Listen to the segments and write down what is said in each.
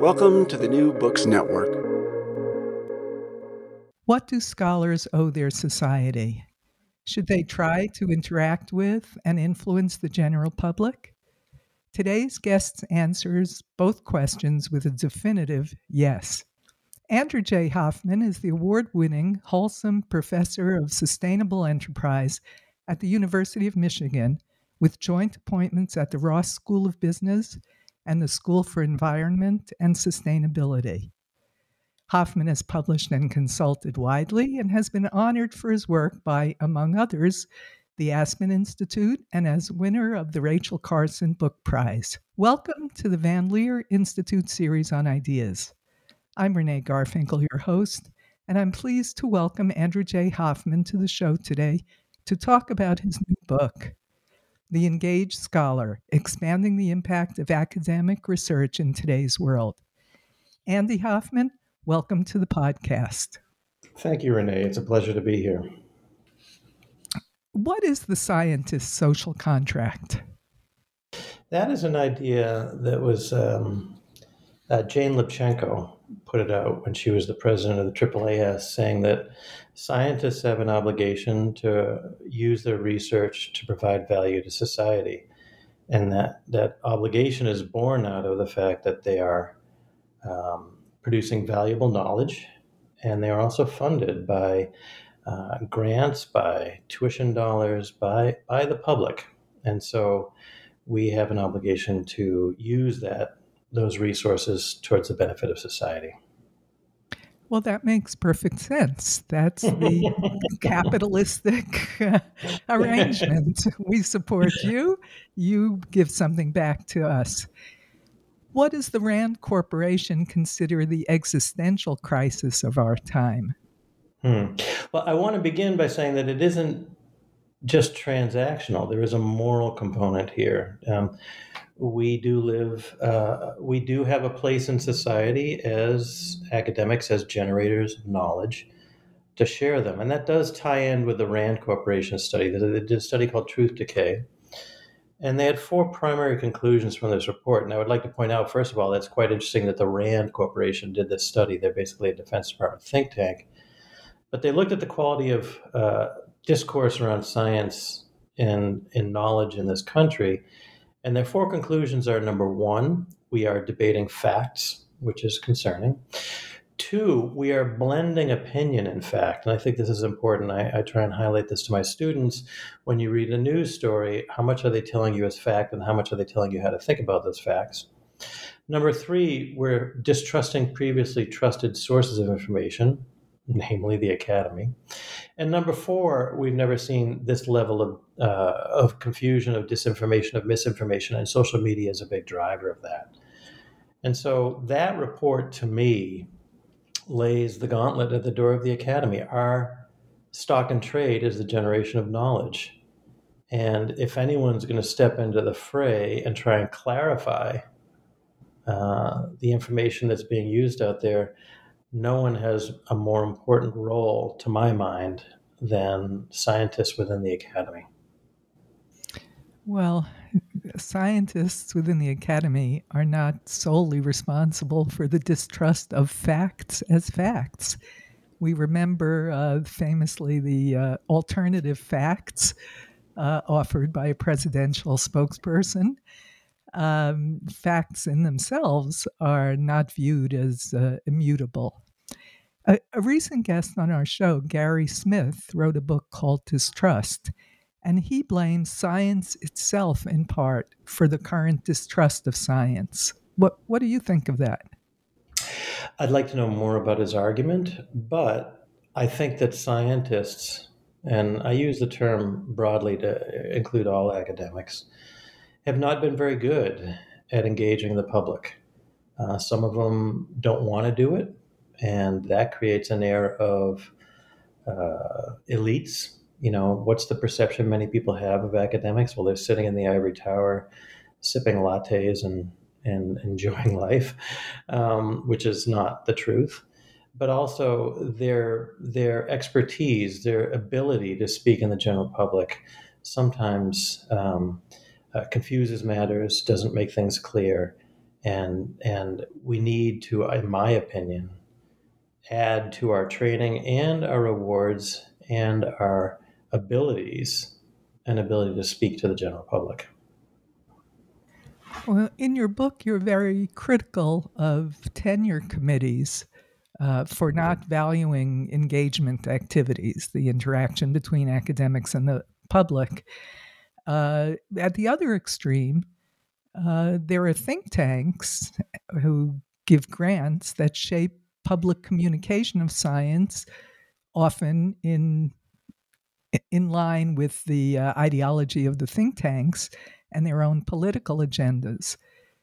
Welcome to the New Books Network. What do scholars owe their society? Should they try to interact with and influence the general public? Today's guest answers both questions with a definitive yes. Andrew J. Hoffman is the award winning Holcim Professor of Sustainable Enterprise at the University of Michigan, with joint appointments at the Ross School of Business and the School for Environment and Sustainability. Hoffman has published and consulted widely and has been honored for his work by, among others, the Aspen Institute and as winner of the Rachel Carson Book Prize. Welcome to the Van Leer Institute series on ideas. I'm Renee Garfinkel, your host, and I'm pleased to welcome Andrew J. Hoffman to the show today to talk about his new book, the Engaged Scholar Expanding the Impact of Academic Research in Today's World. Andy Hoffman, welcome to the podcast. Thank you, Renee. It's a pleasure to be here. What is the scientist's social contract? That is an idea that was um, uh, Jane Lubchenco put it out when she was the president of the AAAS, saying that scientists have an obligation to use their research to provide value to society. And that, that obligation is born out of the fact that they are um, producing valuable knowledge and they are also funded by uh, grants, by tuition dollars, by, by the public. And so we have an obligation to use that those resources towards the benefit of society. Well, that makes perfect sense. That's the capitalistic uh, arrangement. We support you, you give something back to us. What does the RAND Corporation consider the existential crisis of our time? Hmm. Well, I want to begin by saying that it isn't just transactional, there is a moral component here. Um, we do live, uh, we do have a place in society as academics, as generators of knowledge to share them. And that does tie in with the RAND Corporation study. They did a study called Truth Decay. And they had four primary conclusions from this report. And I would like to point out, first of all, that's quite interesting that the RAND Corporation did this study. They're basically a Defense Department think tank. But they looked at the quality of uh, discourse around science and, and knowledge in this country and their four conclusions are number one, we are debating facts, which is concerning. Two, we are blending opinion and fact. And I think this is important. I, I, try and highlight this to my students. When you read a news story, how much are they telling you as fact and how much are they telling you how to think about those facts? Number three, we're distrusting previously trusted sources of information, namely the academy. And number four, we've never seen this level of, uh, of confusion, of disinformation, of misinformation, and social media is a big driver of that. And so that report to me lays the gauntlet at the door of the academy. Our stock and trade is the generation of knowledge. And if anyone's going to step into the fray and try and clarify uh, the information that's being used out there, no one has a more important role, to my mind, than scientists within the academy. Well, scientists within the academy are not solely responsible for the distrust of facts as facts. We remember uh, famously the uh, alternative facts uh, offered by a presidential spokesperson. Um, facts in themselves are not viewed as uh, immutable. A, a recent guest on our show, Gary Smith, wrote a book called Distrust and he blames science itself in part for the current distrust of science. What, what do you think of that? I'd like to know more about his argument, but I think that scientists, and I use the term broadly to include all academics, have not been very good at engaging the public. Uh, some of them don't want to do it, and that creates an air of uh, elites you know, what's the perception many people have of academics? Well, they're sitting in the ivory tower, sipping lattes and and enjoying life, um, which is not the truth. But also their their expertise, their ability to speak in the general public, sometimes um, uh, confuses matters, doesn't make things clear, and and we need to, in my opinion, add to our training and our rewards and our abilities and ability to speak to the general public. Well, in your book, you're very critical of tenure committees uh, for not valuing engagement activities, the interaction between academics and the public. Uh, at the other extreme, uh, there are think tanks who give grants that shape public communication of science, often in in line with the uh, ideology of the think tanks and their own political agendas.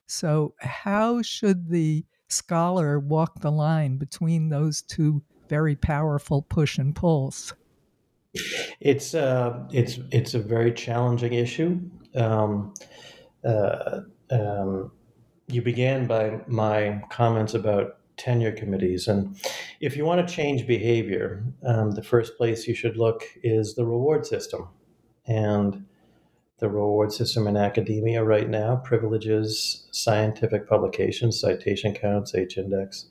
So, how should the scholar walk the line between those two very powerful push and pulls? It's uh, it's it's a very challenging issue. Um, uh, um, you began by my comments about tenure committees. And if you want to change behavior, um, the first place you should look is the reward system. And the reward system in academia right now privileges scientific publications, citation counts, H index,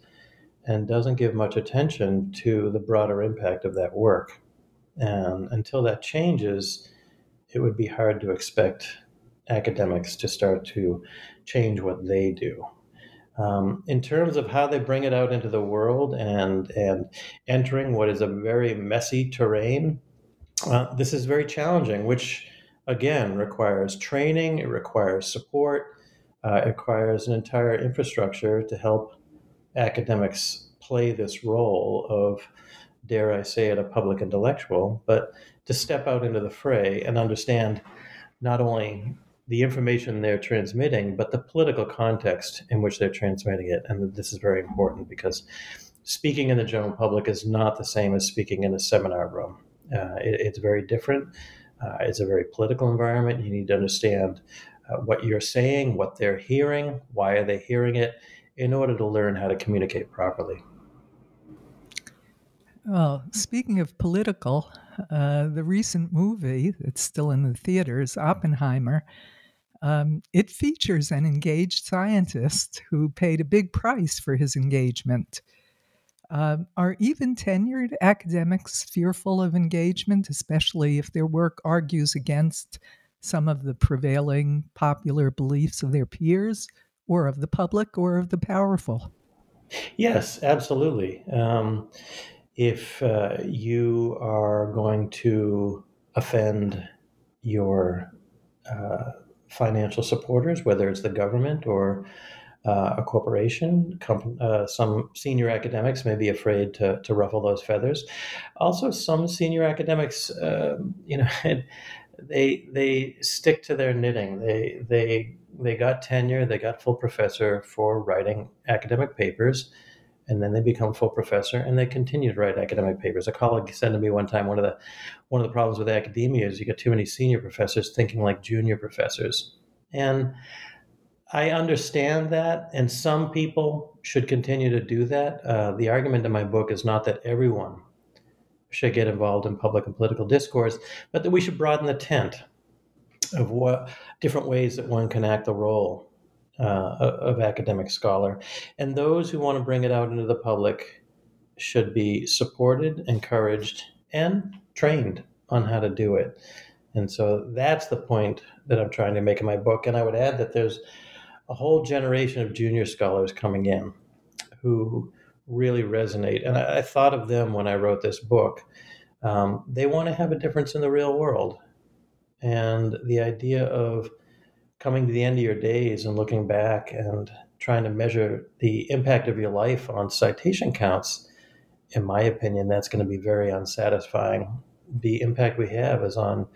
and doesn't give much attention to the broader impact of that work. And until that changes, it would be hard to expect academics to start to change what they do. Um, in terms of how they bring it out into the world and and entering what is a very messy terrain, uh, this is very challenging. Which again requires training, it requires support, uh, it requires an entire infrastructure to help academics play this role of, dare I say it, a public intellectual, but to step out into the fray and understand not only the information they're transmitting, but the political context in which they're transmitting it. And this is very important because speaking in the general public is not the same as speaking in a seminar room. Uh, it, it's very different. Uh, it's a very political environment. You need to understand uh, what you're saying, what they're hearing, why are they hearing it, in order to learn how to communicate properly. Well, speaking of political, uh, the recent movie that's still in the theaters, Oppenheimer, um, it features an engaged scientist who paid a big price for his engagement. Um, are even tenured academics fearful of engagement, especially if their work argues against some of the prevailing popular beliefs of their peers, or of the public, or of the powerful? Yes, absolutely. Um, if uh, you are going to offend your uh, financial supporters, whether it's the government or uh, a corporation. Uh, some senior academics may be afraid to, to ruffle those feathers. Also, some senior academics, uh, you know, they they stick to their knitting. They they they got tenure, they got full professor for writing academic papers, and then they become full professor and they continue to write academic papers. A colleague said to me one time, one of the one of the problems with academia is you get too many senior professors thinking like junior professors. And I understand that, and some people should continue to do that. Uh, the argument in my book is not that everyone should get involved in public and political discourse, but that we should broaden the tent of what different ways that one can act the role uh, of academic scholar. And those who want to bring it out into the public should be supported, encouraged, and trained on how to do it. And so that's the point that I'm trying to make in my book. And I would add that there's a whole generation of junior scholars coming in who really resonate. And I, I thought of them when I wrote this book. Um, they want to have a difference in the real world. And the idea of coming to the end of your days and looking back and trying to measure the impact of your life on citation counts, in my opinion, that's going to be very unsatisfying. The impact we have is on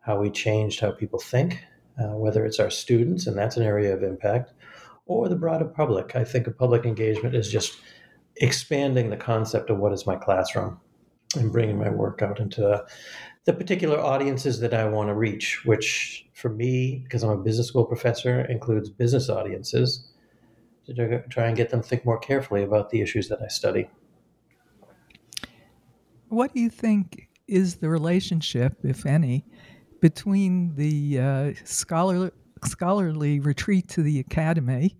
how we changed how people think, uh, whether it's our students, and that's an area of impact, or the broader public. I think of public engagement is just expanding the concept of what is my classroom and bringing my work out into the particular audiences that I want to reach, which for me, because I'm a business school professor, includes business audiences to try and get them to think more carefully about the issues that I study. What do you think is the relationship, if any, between the uh, scholar, scholarly retreat to the academy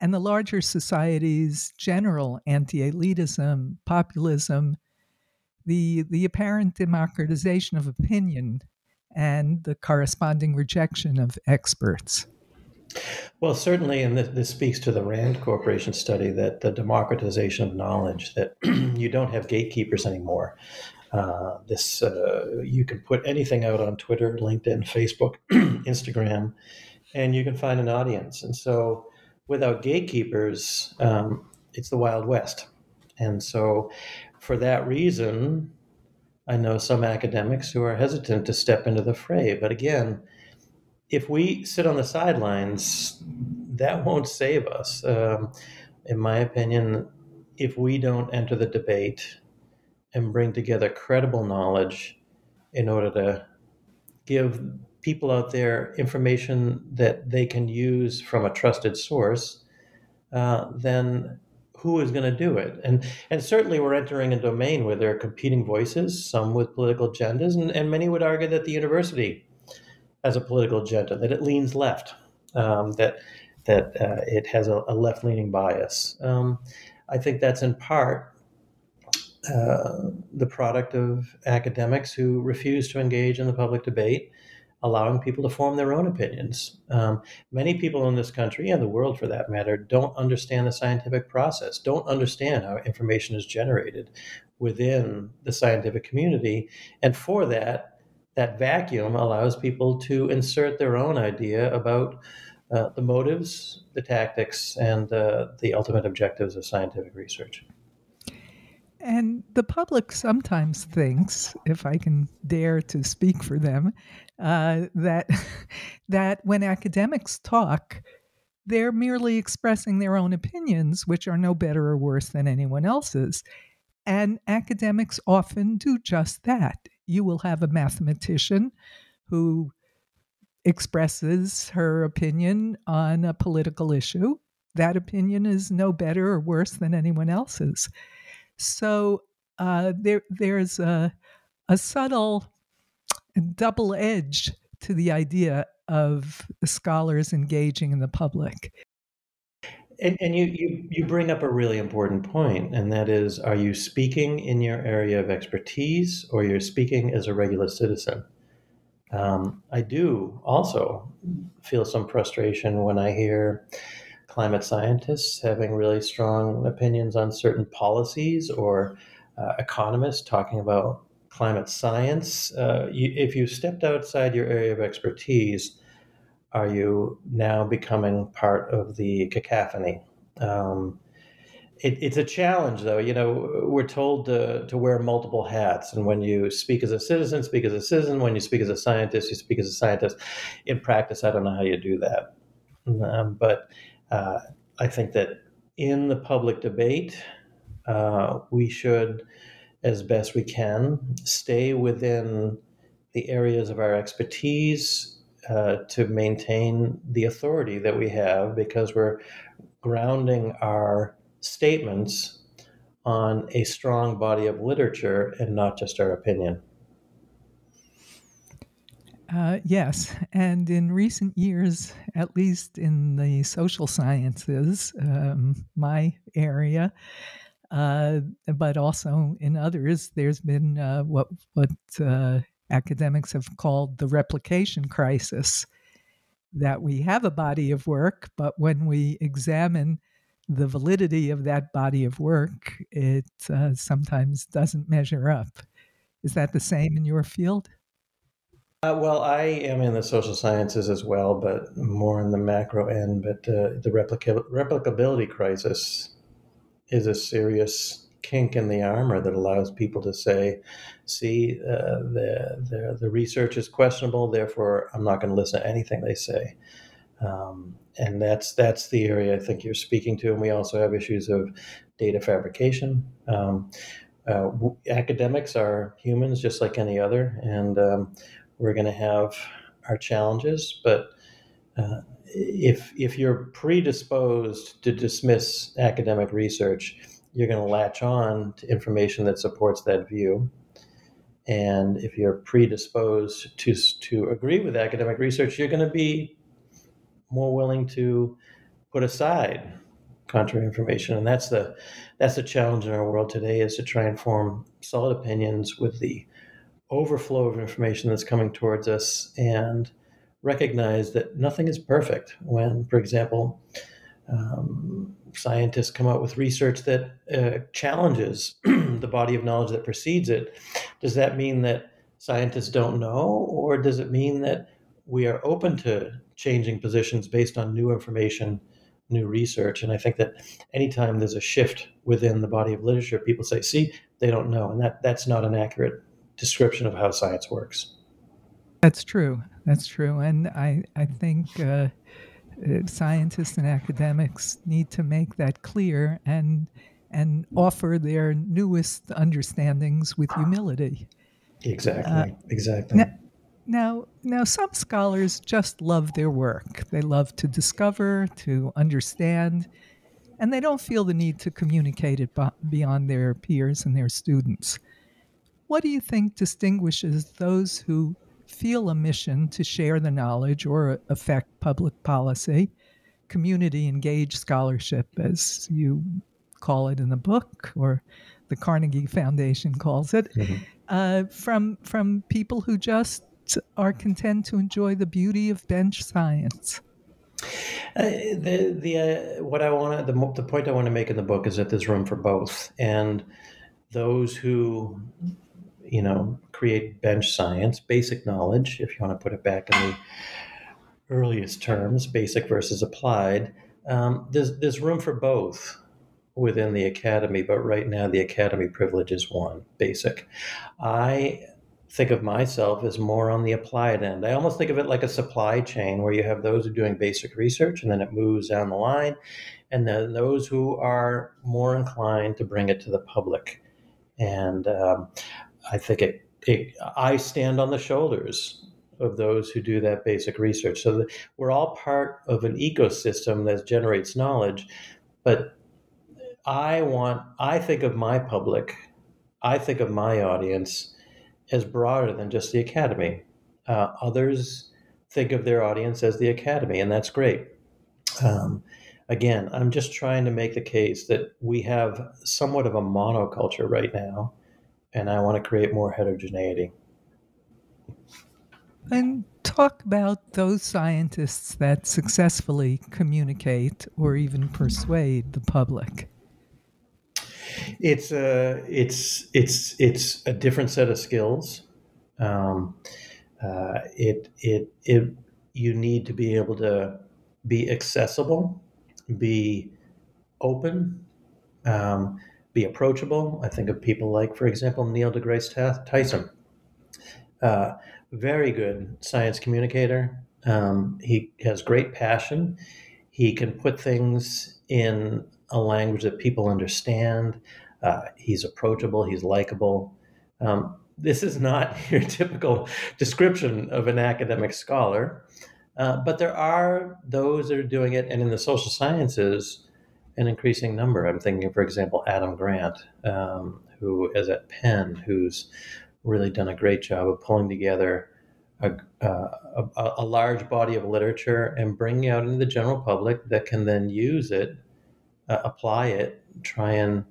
and the larger society's general anti elitism, populism, the, the apparent democratization of opinion, and the corresponding rejection of experts? Well, certainly, and this, this, speaks to the RAND Corporation study that the democratization of knowledge, that you don't have gatekeepers anymore. Uh, this uh, you can put anything out on Twitter, LinkedIn, Facebook, Instagram, and you can find an audience. And so, without gatekeepers, um, it's the Wild West. And so, for that reason, I know some academics who are hesitant to step into the fray. But again, if we sit on the sidelines, that won't save us. Um, in my opinion, if we don't enter the debate and bring together credible knowledge in order to give people out there information that they can use from a trusted source, uh, then who is going to do it? And and certainly we're entering a domain where there are competing voices, some with political agendas, and, and many would argue that the university has a political agenda, that it leans left, um, that that uh, it has a, a left leaning bias. Um, I think that's in part uh, the product of academics who refuse to engage in the public debate, allowing people to form their own opinions. Um, many people in this country and the world, for that matter, don't understand the scientific process, don't understand how information is generated within the scientific community. And for that, that vacuum allows people to insert their own idea about uh, the motives, the tactics, and uh, the ultimate objectives of scientific research. And the public sometimes thinks, if I can dare to speak for them, uh, that that when academics talk, they're merely expressing their own opinions, which are no better or worse than anyone else's. And academics often do just that. You will have a mathematician who expresses her opinion on a political issue. That opinion is no better or worse than anyone else's. So uh, there there's a, a subtle double edge to the idea of scholars engaging in the public. And, and you, you, you bring up a really important point, and that is are you speaking in your area of expertise or you're speaking as a regular citizen? Um, I do also feel some frustration when I hear climate scientists having really strong opinions on certain policies or uh, economists talking about climate science. Uh, you, if you stepped outside your area of expertise, are you now becoming part of the cacophony? Um, it, it's a challenge, though. You know, we're told to, to wear multiple hats. And when you speak as a citizen, speak as a citizen. When you speak as a scientist, you speak as a scientist. In practice, I don't know how you do that. Um, but uh, I think that in the public debate, uh, we should, as best we can, stay within the areas of our expertise, uh, to maintain the authority that we have because we're grounding our statements on a strong body of literature and not just our opinion. Uh, yes, and in recent years, at least in the social sciences, um, my area, uh, but also in others, there's been uh, what what uh, academics have called the replication crisis. That we have a body of work, but when we examine the validity of that body of work, it uh, sometimes doesn't measure up. Is that the same in your field? Uh, well, I am in the social sciences as well, but more in the macro end. But uh, the replica- replicability crisis is a serious kink in the armor that allows people to say, "See, uh, the, the the research is questionable, therefore I'm not going to listen to anything they say." Um, and that's that's the area I think you're speaking to. And we also have issues of data fabrication. Um, uh, w- academics are humans just like any other, and um, we're going to have our challenges, but uh, if if you're predisposed to dismiss academic research, you're going to latch on to information that supports that view. And if you're predisposed to to agree with academic research, you're going to be more willing to put aside contrary information. And that's the that's the challenge in our world today is to try and form solid opinions with the overflow of information that's coming towards us and recognize that nothing is perfect. When, for example, um, scientists come out with research that uh, challenges the body of knowledge that precedes it, does that mean that scientists don't know, or does it mean that we are open to changing positions based on new information, new research? And I think that anytime there's a shift within the body of literature, people say, "See, they don't know," and that that's not an accurate description of how science works. That's true. That's true. And I, I think uh, uh, scientists and academics need to make that clear and and offer their newest understandings with humility. Exactly. Uh, exactly. Now, now, now, some scholars just love their work. They love to discover, to understand, and they don't feel the need to communicate it beyond their peers and their students. What do you think distinguishes those who feel a mission to share the knowledge or affect public policy, community engaged scholarship, as you call it in the book, or the Carnegie Foundation calls it, mm-hmm. uh, from from people who just are content to enjoy the beauty of bench science. Uh, the the uh, what I want the the point I want to make in the book is that there's room for both, and those who you know, create bench science, basic knowledge, if you want to put it back in the earliest terms, basic versus applied. Um, there's there's room for both within the academy, but right now the academy privilege is one, basic. I think of myself as more on the applied end. I almost think of it like a supply chain where you have those who are doing basic research and then it moves down the line, and then those who are more inclined to bring it to the public. And um, I think it, it, I stand on the shoulders of those who do that basic research. So we're all part of an ecosystem that generates knowledge, but I want, I think of my public, I think of my audience as broader than just the academy. Uh, others think of their audience as the academy, and that's great. Um, again, I'm just trying to make the case that we have somewhat of a monoculture right now and I want to create more heterogeneity. And talk about those scientists that successfully communicate or even persuade the public. It's a it's it's it's a different set of skills. Um, uh, it it it you need to be able to be accessible, be open, um, be approachable. I think of people like, for example, Neil deGrasse Tyson. Uh, very good science communicator. Um, he has great passion. He can put things in a language that people understand. Uh, he's approachable. He's likable. Um, this is not your typical description of an academic scholar, uh, but there are those that are doing it, and in the social sciences, an increasing number. I'm thinking, for example, Adam Grant, um, who is at Penn, who's really done a great job of pulling together a, uh, a, a, large body of literature and bringing out into the general public that can then use it, uh, apply it, try and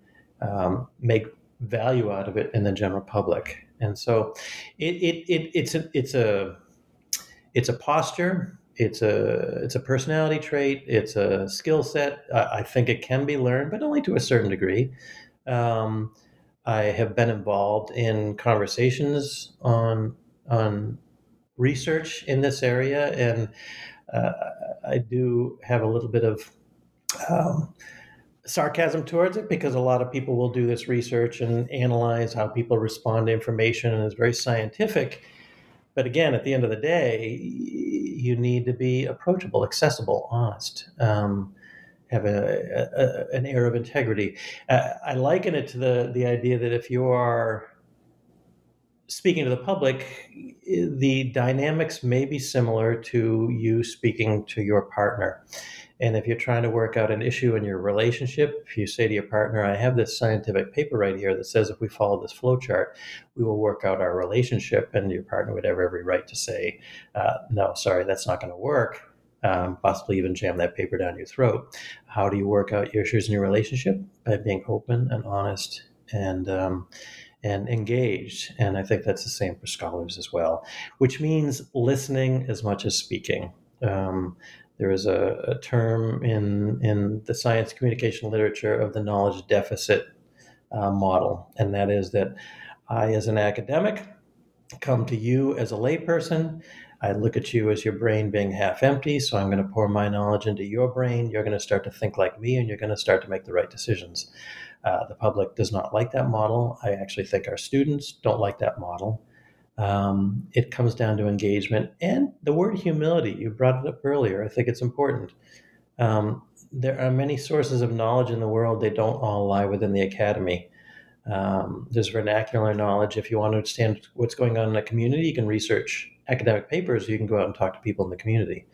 um, make value out of it in the general public. And so, it, it, it it's a it's a it's a posture. It's a it's a personality trait. It's a skill set. I, I think it can be learned, but only to a certain degree. Um, I have been involved in conversations on on research in this area, and uh, I do have a little bit of um, sarcasm towards it because a lot of people will do this research and analyze how people respond to information, and it's very scientific. But again, at the end of the day, you need to be approachable, accessible, honest. Um, have a, a, an air of integrity. Uh, I liken it to the the idea that if you are speaking to the public, the dynamics may be similar to you speaking to your partner. And if you're trying to work out an issue in your relationship, if you say to your partner, I have this scientific paper right here that says if we follow this flow chart, we will work out our relationship, and your partner would have every right to say, uh, no, sorry, that's not going to work. Um, possibly even jam that paper down your throat. How do you work out your issues in your relationship? By being open and honest and um, and engaged. And I think that's the same for scholars as well, which means listening as much as speaking. Um, there is a, a, term in, in the science communication literature of the knowledge deficit uh, model, and that is that I, as an academic, come to you as a layperson. I look at you as your brain being half empty, so I'm going to pour my knowledge into your brain. You're going to start to think like me, and you're going to start to make the right decisions. Uh, the public does not like that model. I actually think our students don't like that model. Um, it comes down to engagement and the word humility. You brought it up earlier. I think it's important. Um, there are many sources of knowledge in the world, they don't all lie within the academy. Um, there's vernacular knowledge. If you want to understand what's going on in a community, you can research academic papers, you can go out and talk to people in the community.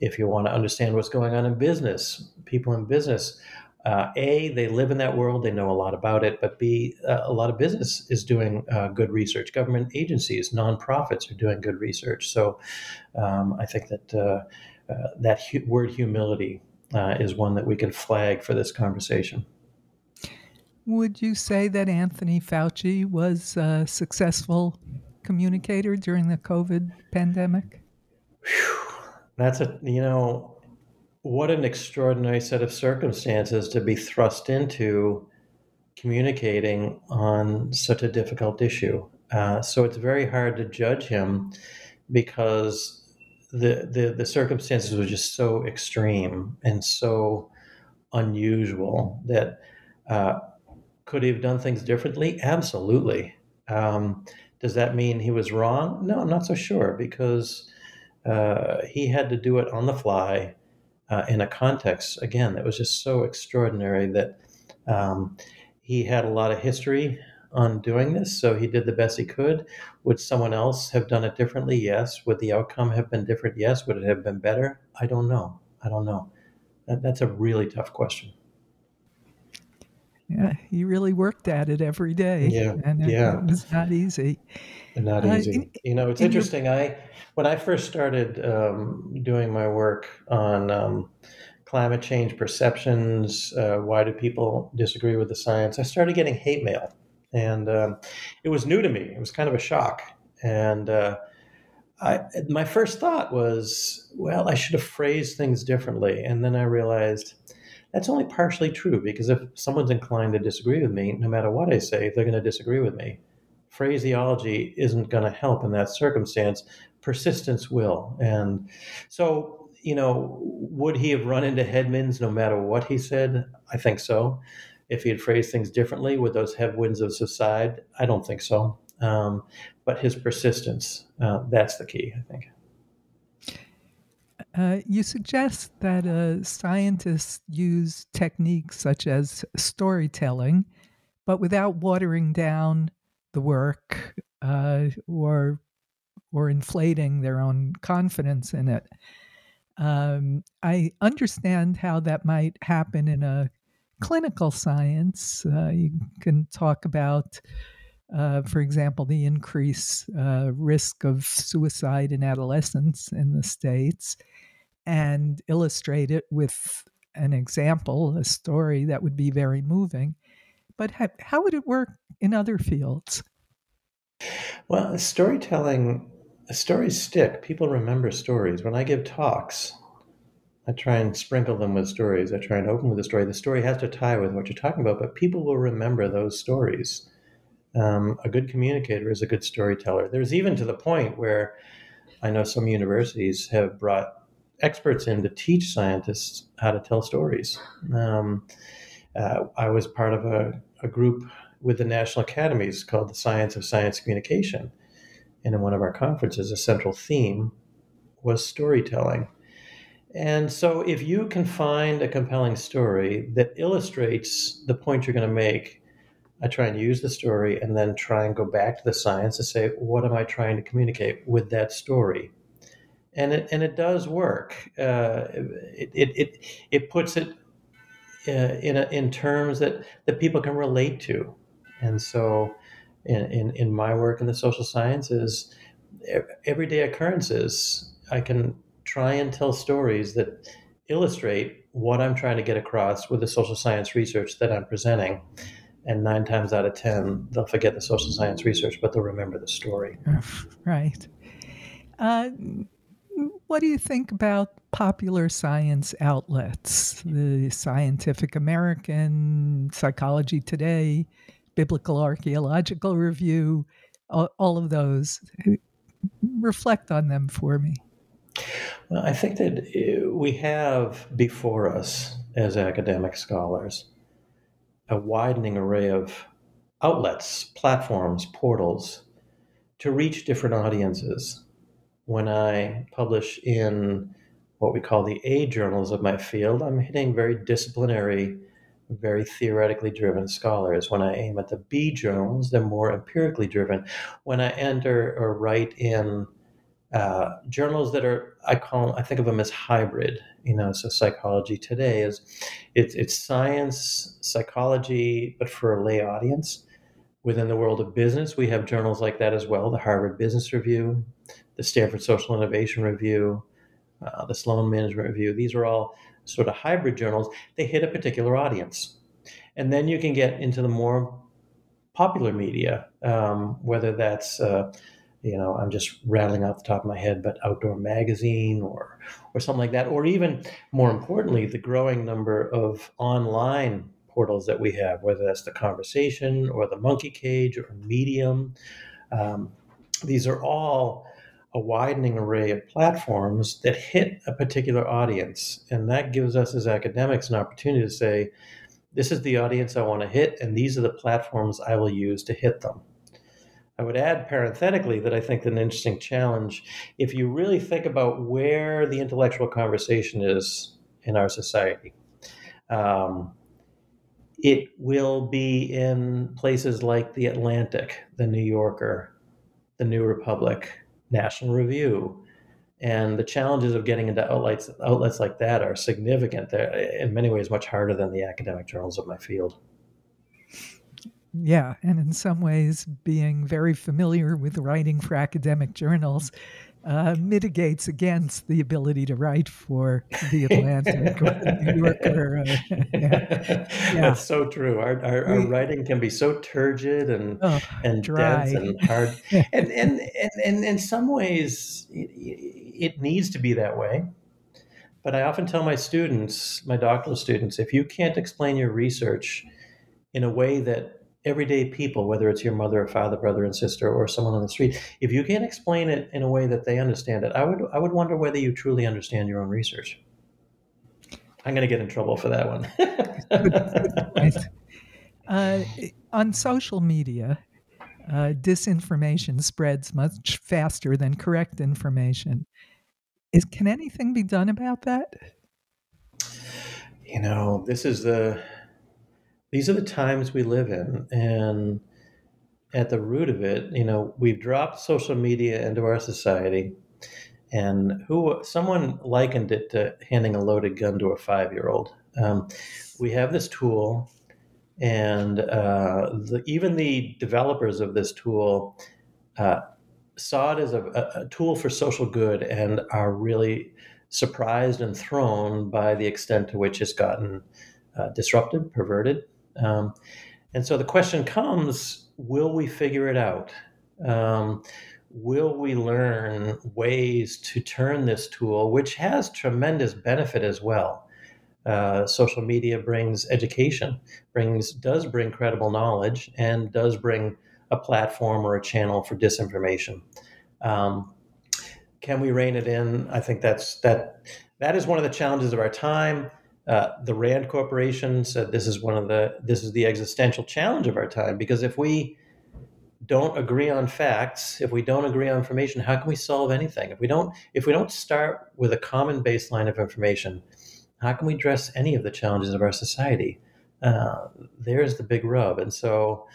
If you want to understand what's going on in business, people in business uh, a they live in that world they know a lot about it but b uh, a lot of business is doing uh, good research. Government agencies nonprofits are doing good research. So um, i think that uh, uh, that hu- word humility uh, is one that we can flag for this conversation. Would you say that anthony fauci was a successful communicator during the covid pandemic? Whew. that's a you know what an extraordinary set of circumstances to be thrust into communicating on such a difficult issue. Uh, so it's very hard to judge him because the, the, the circumstances were just so extreme and so unusual that uh, could he have done things differently? Absolutely. Um, does that mean he was wrong? No, I'm not so sure because uh, he had to do it on the fly uh, in a context again that was just so extraordinary that um, he had a lot of history on doing this, so he did the best he could. Would someone else have done it differently? Yes. Would the outcome have been different? Yes. Would it have been better? I don't know. I don't know. That, that's a really tough question. Yeah, he really worked at it every day. Yeah, and it, yeah. it was not easy. Not easy. Uh, in, you know, it's interesting. Your... I when I first started um, doing my work on um, climate change perceptions, uh, why do people disagree with the science? I started getting hate mail, and um, it was new to me. It was kind of a shock, and uh, I, my first thought was, well, I should have phrased things differently, and then I realized that's only partially true because if someone's inclined to disagree with me, no matter what I say, they're going to disagree with me. Phraseology isn't going to help in that circumstance. Persistence will. And so, you know, would he have run into headwinds no matter what he said? I think so. If he had phrased things differently, would those headwinds have subsided? I don't think so. Um, but his persistence, uh, that's the key, I think. Uh, you suggest that uh, scientists use techniques such as storytelling, but without watering down the work uh, or or inflating their own confidence in it. Um, I understand how that might happen in a clinical science. Uh, you can talk about, uh, for example, the increased uh, risk of suicide in adolescents in the States and illustrate it with an example, a story that would be very moving. But how, how would it work in other fields? Well, storytelling, stories stick. People remember stories. When I give talks, I try and sprinkle them with stories. I try and open with a story. The story has to tie with what you're talking about, but people will remember those stories. Um, a good communicator is a good storyteller. There's even to the point where I know some universities have brought experts in to teach scientists how to tell stories. Um, uh, I was part of a, a, group with the National Academies called the Science of Science Communication. And in one of our conferences, a central theme was storytelling. And so, if you can find a compelling story that illustrates the point you're going to make, I try and use the story and then try and go back to the science to say, what am I trying to communicate with that story? And it and it does work. Uh, it, it, it it puts it uh, in a, in terms that that people can relate to, and so in, in in my work in the social sciences, everyday occurrences, I can try and tell stories that illustrate what I'm trying to get across with the social science research that I'm presenting. And nine times out of ten, they'll forget the social science research, but they'll remember the story. Right. Uh, what do you think about popular science outlets? The Scientific American, Psychology Today, Biblical Archaeological Review, all, of those. Reflect on them for me. Well, I think that uh, we have before us as academic scholars a widening array of outlets, platforms, portals to reach different audiences when I publish in what we call the A journals of my field, I'm hitting very disciplinary, very theoretically driven scholars. When I aim at the B journals, they're more empirically driven. When I enter or write in uh, journals that are, I call, I think of them as hybrid. You know, so Psychology Today is, it's it's science, psychology, but for a lay audience. Within the world of business, we have journals like that as well. The Harvard Business Review, the Stanford Social Innovation Review, uh, the Sloan Management Review. These are all sort of hybrid journals. They hit a particular audience. And then you can get into the more popular media, um, whether that's, uh, you know, I'm just rattling off the top of my head, but Outdoor Magazine or, or something like that. Or even more importantly, the growing number of online portals that we have, whether that's the Conversation or the Monkey Cage or Medium. Um, these are all a widening array of platforms that hit a particular audience. And that gives us as academics an opportunity to say, this is the audience I want to hit, and these are the platforms I will use to hit them. I would add parenthetically that I think an interesting challenge, if you really think about where the intellectual conversation is in our society, um, it will be in places like the Atlantic, the New Yorker, the New Republic, National Review. And the challenges of getting into outlets outlets like that are significant. They're in many ways much harder than the academic journals of my field. Yeah, and in some ways, being very familiar with writing for academic journals uh, mitigates against the ability to write for the Atlantic or the New Yorker. Uh, yeah. yeah. That's so true. Our, our, our, writing can be so turgid and oh, and dry. dense and hard. and, and, and, and in some ways, it needs to be that way. But I often tell my students, my doctoral students, if you can't explain your research in a way that everyday people, whether it's your mother or father, brother and sister, or someone on the street, if you can't explain it in a way that they understand it, I would I would wonder whether you truly understand your own research. I'm going to get in trouble for that one. uh, on social media, uh, disinformation spreads much faster than correct information. Is can anything be done about that? You know, this is the these are the times we live in and at the root of it, you know, we've dropped social media into our society, and who someone likened it to handing a loaded gun to a five-year-old. Um, we have this tool, and uh, the, even the developers of this tool uh, saw it as a, a, tool for social good and are really surprised and thrown by the extent to which it's gotten uh, disrupted, perverted. Um, and so the question comes will we figure it out? Um, will we learn ways to turn this tool, which has tremendous benefit as well? Uh, social media brings education, brings does bring credible knowledge, and does bring a platform or a channel for disinformation. Um, can we rein it in? I think that's that. That is one of the challenges of our time. Uh, the Rand Corporation said this is one of the this is the existential challenge of our time because if we don't agree on facts, if we don't agree on information, how can we solve anything? If we don't if we don't start with a common baseline of information, how can we address any of the challenges of our society? Uh, there's the big rub, and so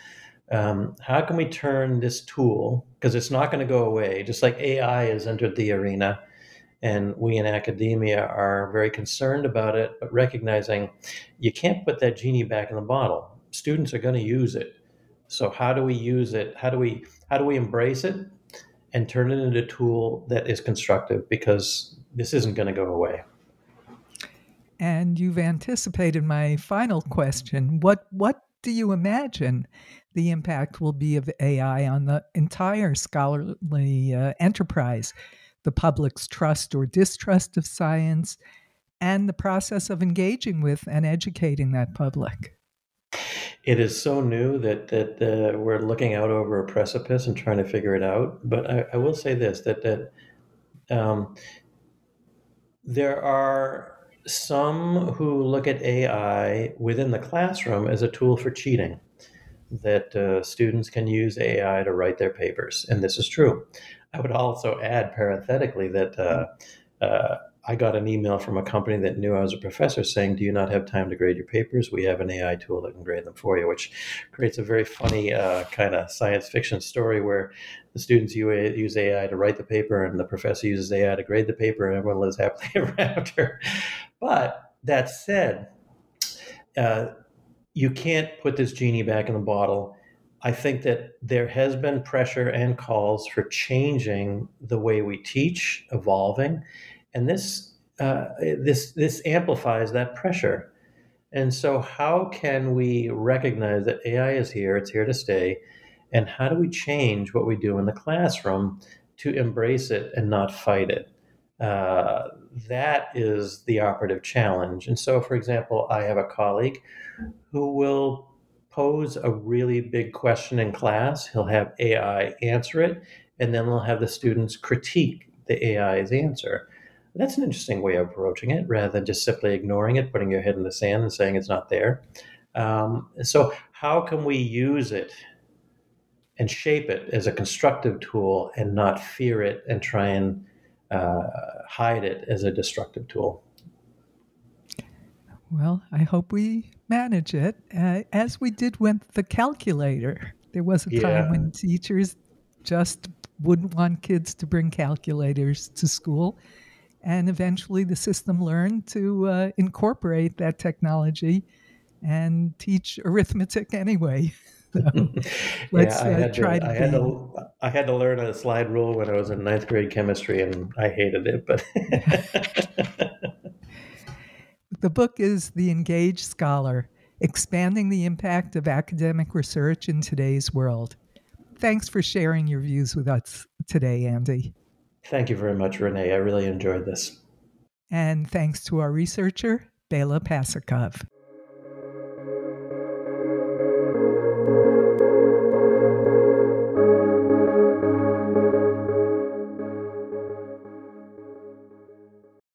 um, how can we turn this tool because it's not going to go away just like ai has entered the arena and we in academia are very concerned about it but recognizing you can't put that genie back in the bottle. Students are going to use it. So how do we use it? How do we how do we embrace it and turn it into a tool that is constructive? Because this isn't going to go away. And you've anticipated my final question. What what do you imagine the impact will be of AI on the entire scholarly uh, enterprise, the public's trust or distrust of science, and the process of engaging with and educating that public. It is so new that that uh, we're looking out over a precipice and trying to figure it out. But I, I will say this: that that um, there are some who look at AI within the classroom as a tool for cheating that uh, students can use AI to write their papers, and this is true. I would also add parenthetically that uh, uh, I got an email from a company that knew I was a professor saying, "Do you not have time to grade your papers? We have an AI tool that can grade them for you," which creates a very funny uh, kind of science fiction story where the students use AI to write the paper, and the professor uses AI to grade the paper, and everyone lives happily ever after. But that said. Uh, you can't put this genie back in the bottle. I think that there has been pressure and calls for changing the way we teach, evolving, and this uh, this this amplifies that pressure. And so, how can we recognize that AI is here? It's here to stay, and how do we change what we do in the classroom to embrace it and not fight it? Uh, that is the operative challenge. And so, for example, I have a colleague who will pose a really big question in class. He'll have AI answer it, and then we'll have the students critique the AI's answer. That's an interesting way of approaching it rather than just simply ignoring it, putting your head in the sand and saying it's not there. Um, so, how can we use it and shape it as a constructive tool and not fear it and try and uh, hide it as a destructive tool. Well, I hope we manage it uh, as we did with the calculator. There was a yeah. time when teachers just wouldn't want kids to bring calculators to school. And eventually the system learned to uh, incorporate that technology and teach arithmetic anyway. let's yeah, I uh, had try to, to I had to I had to learn a slide rule when I was in ninth grade chemistry, and I hated it. But the book is The Engaged Scholar: Expanding the Impact of Academic Research in Today's World. Thanks for sharing your views with us today, Andy. Thank you very much, Renee. I really enjoyed this. And thanks to our researcher, Bela Pasikov.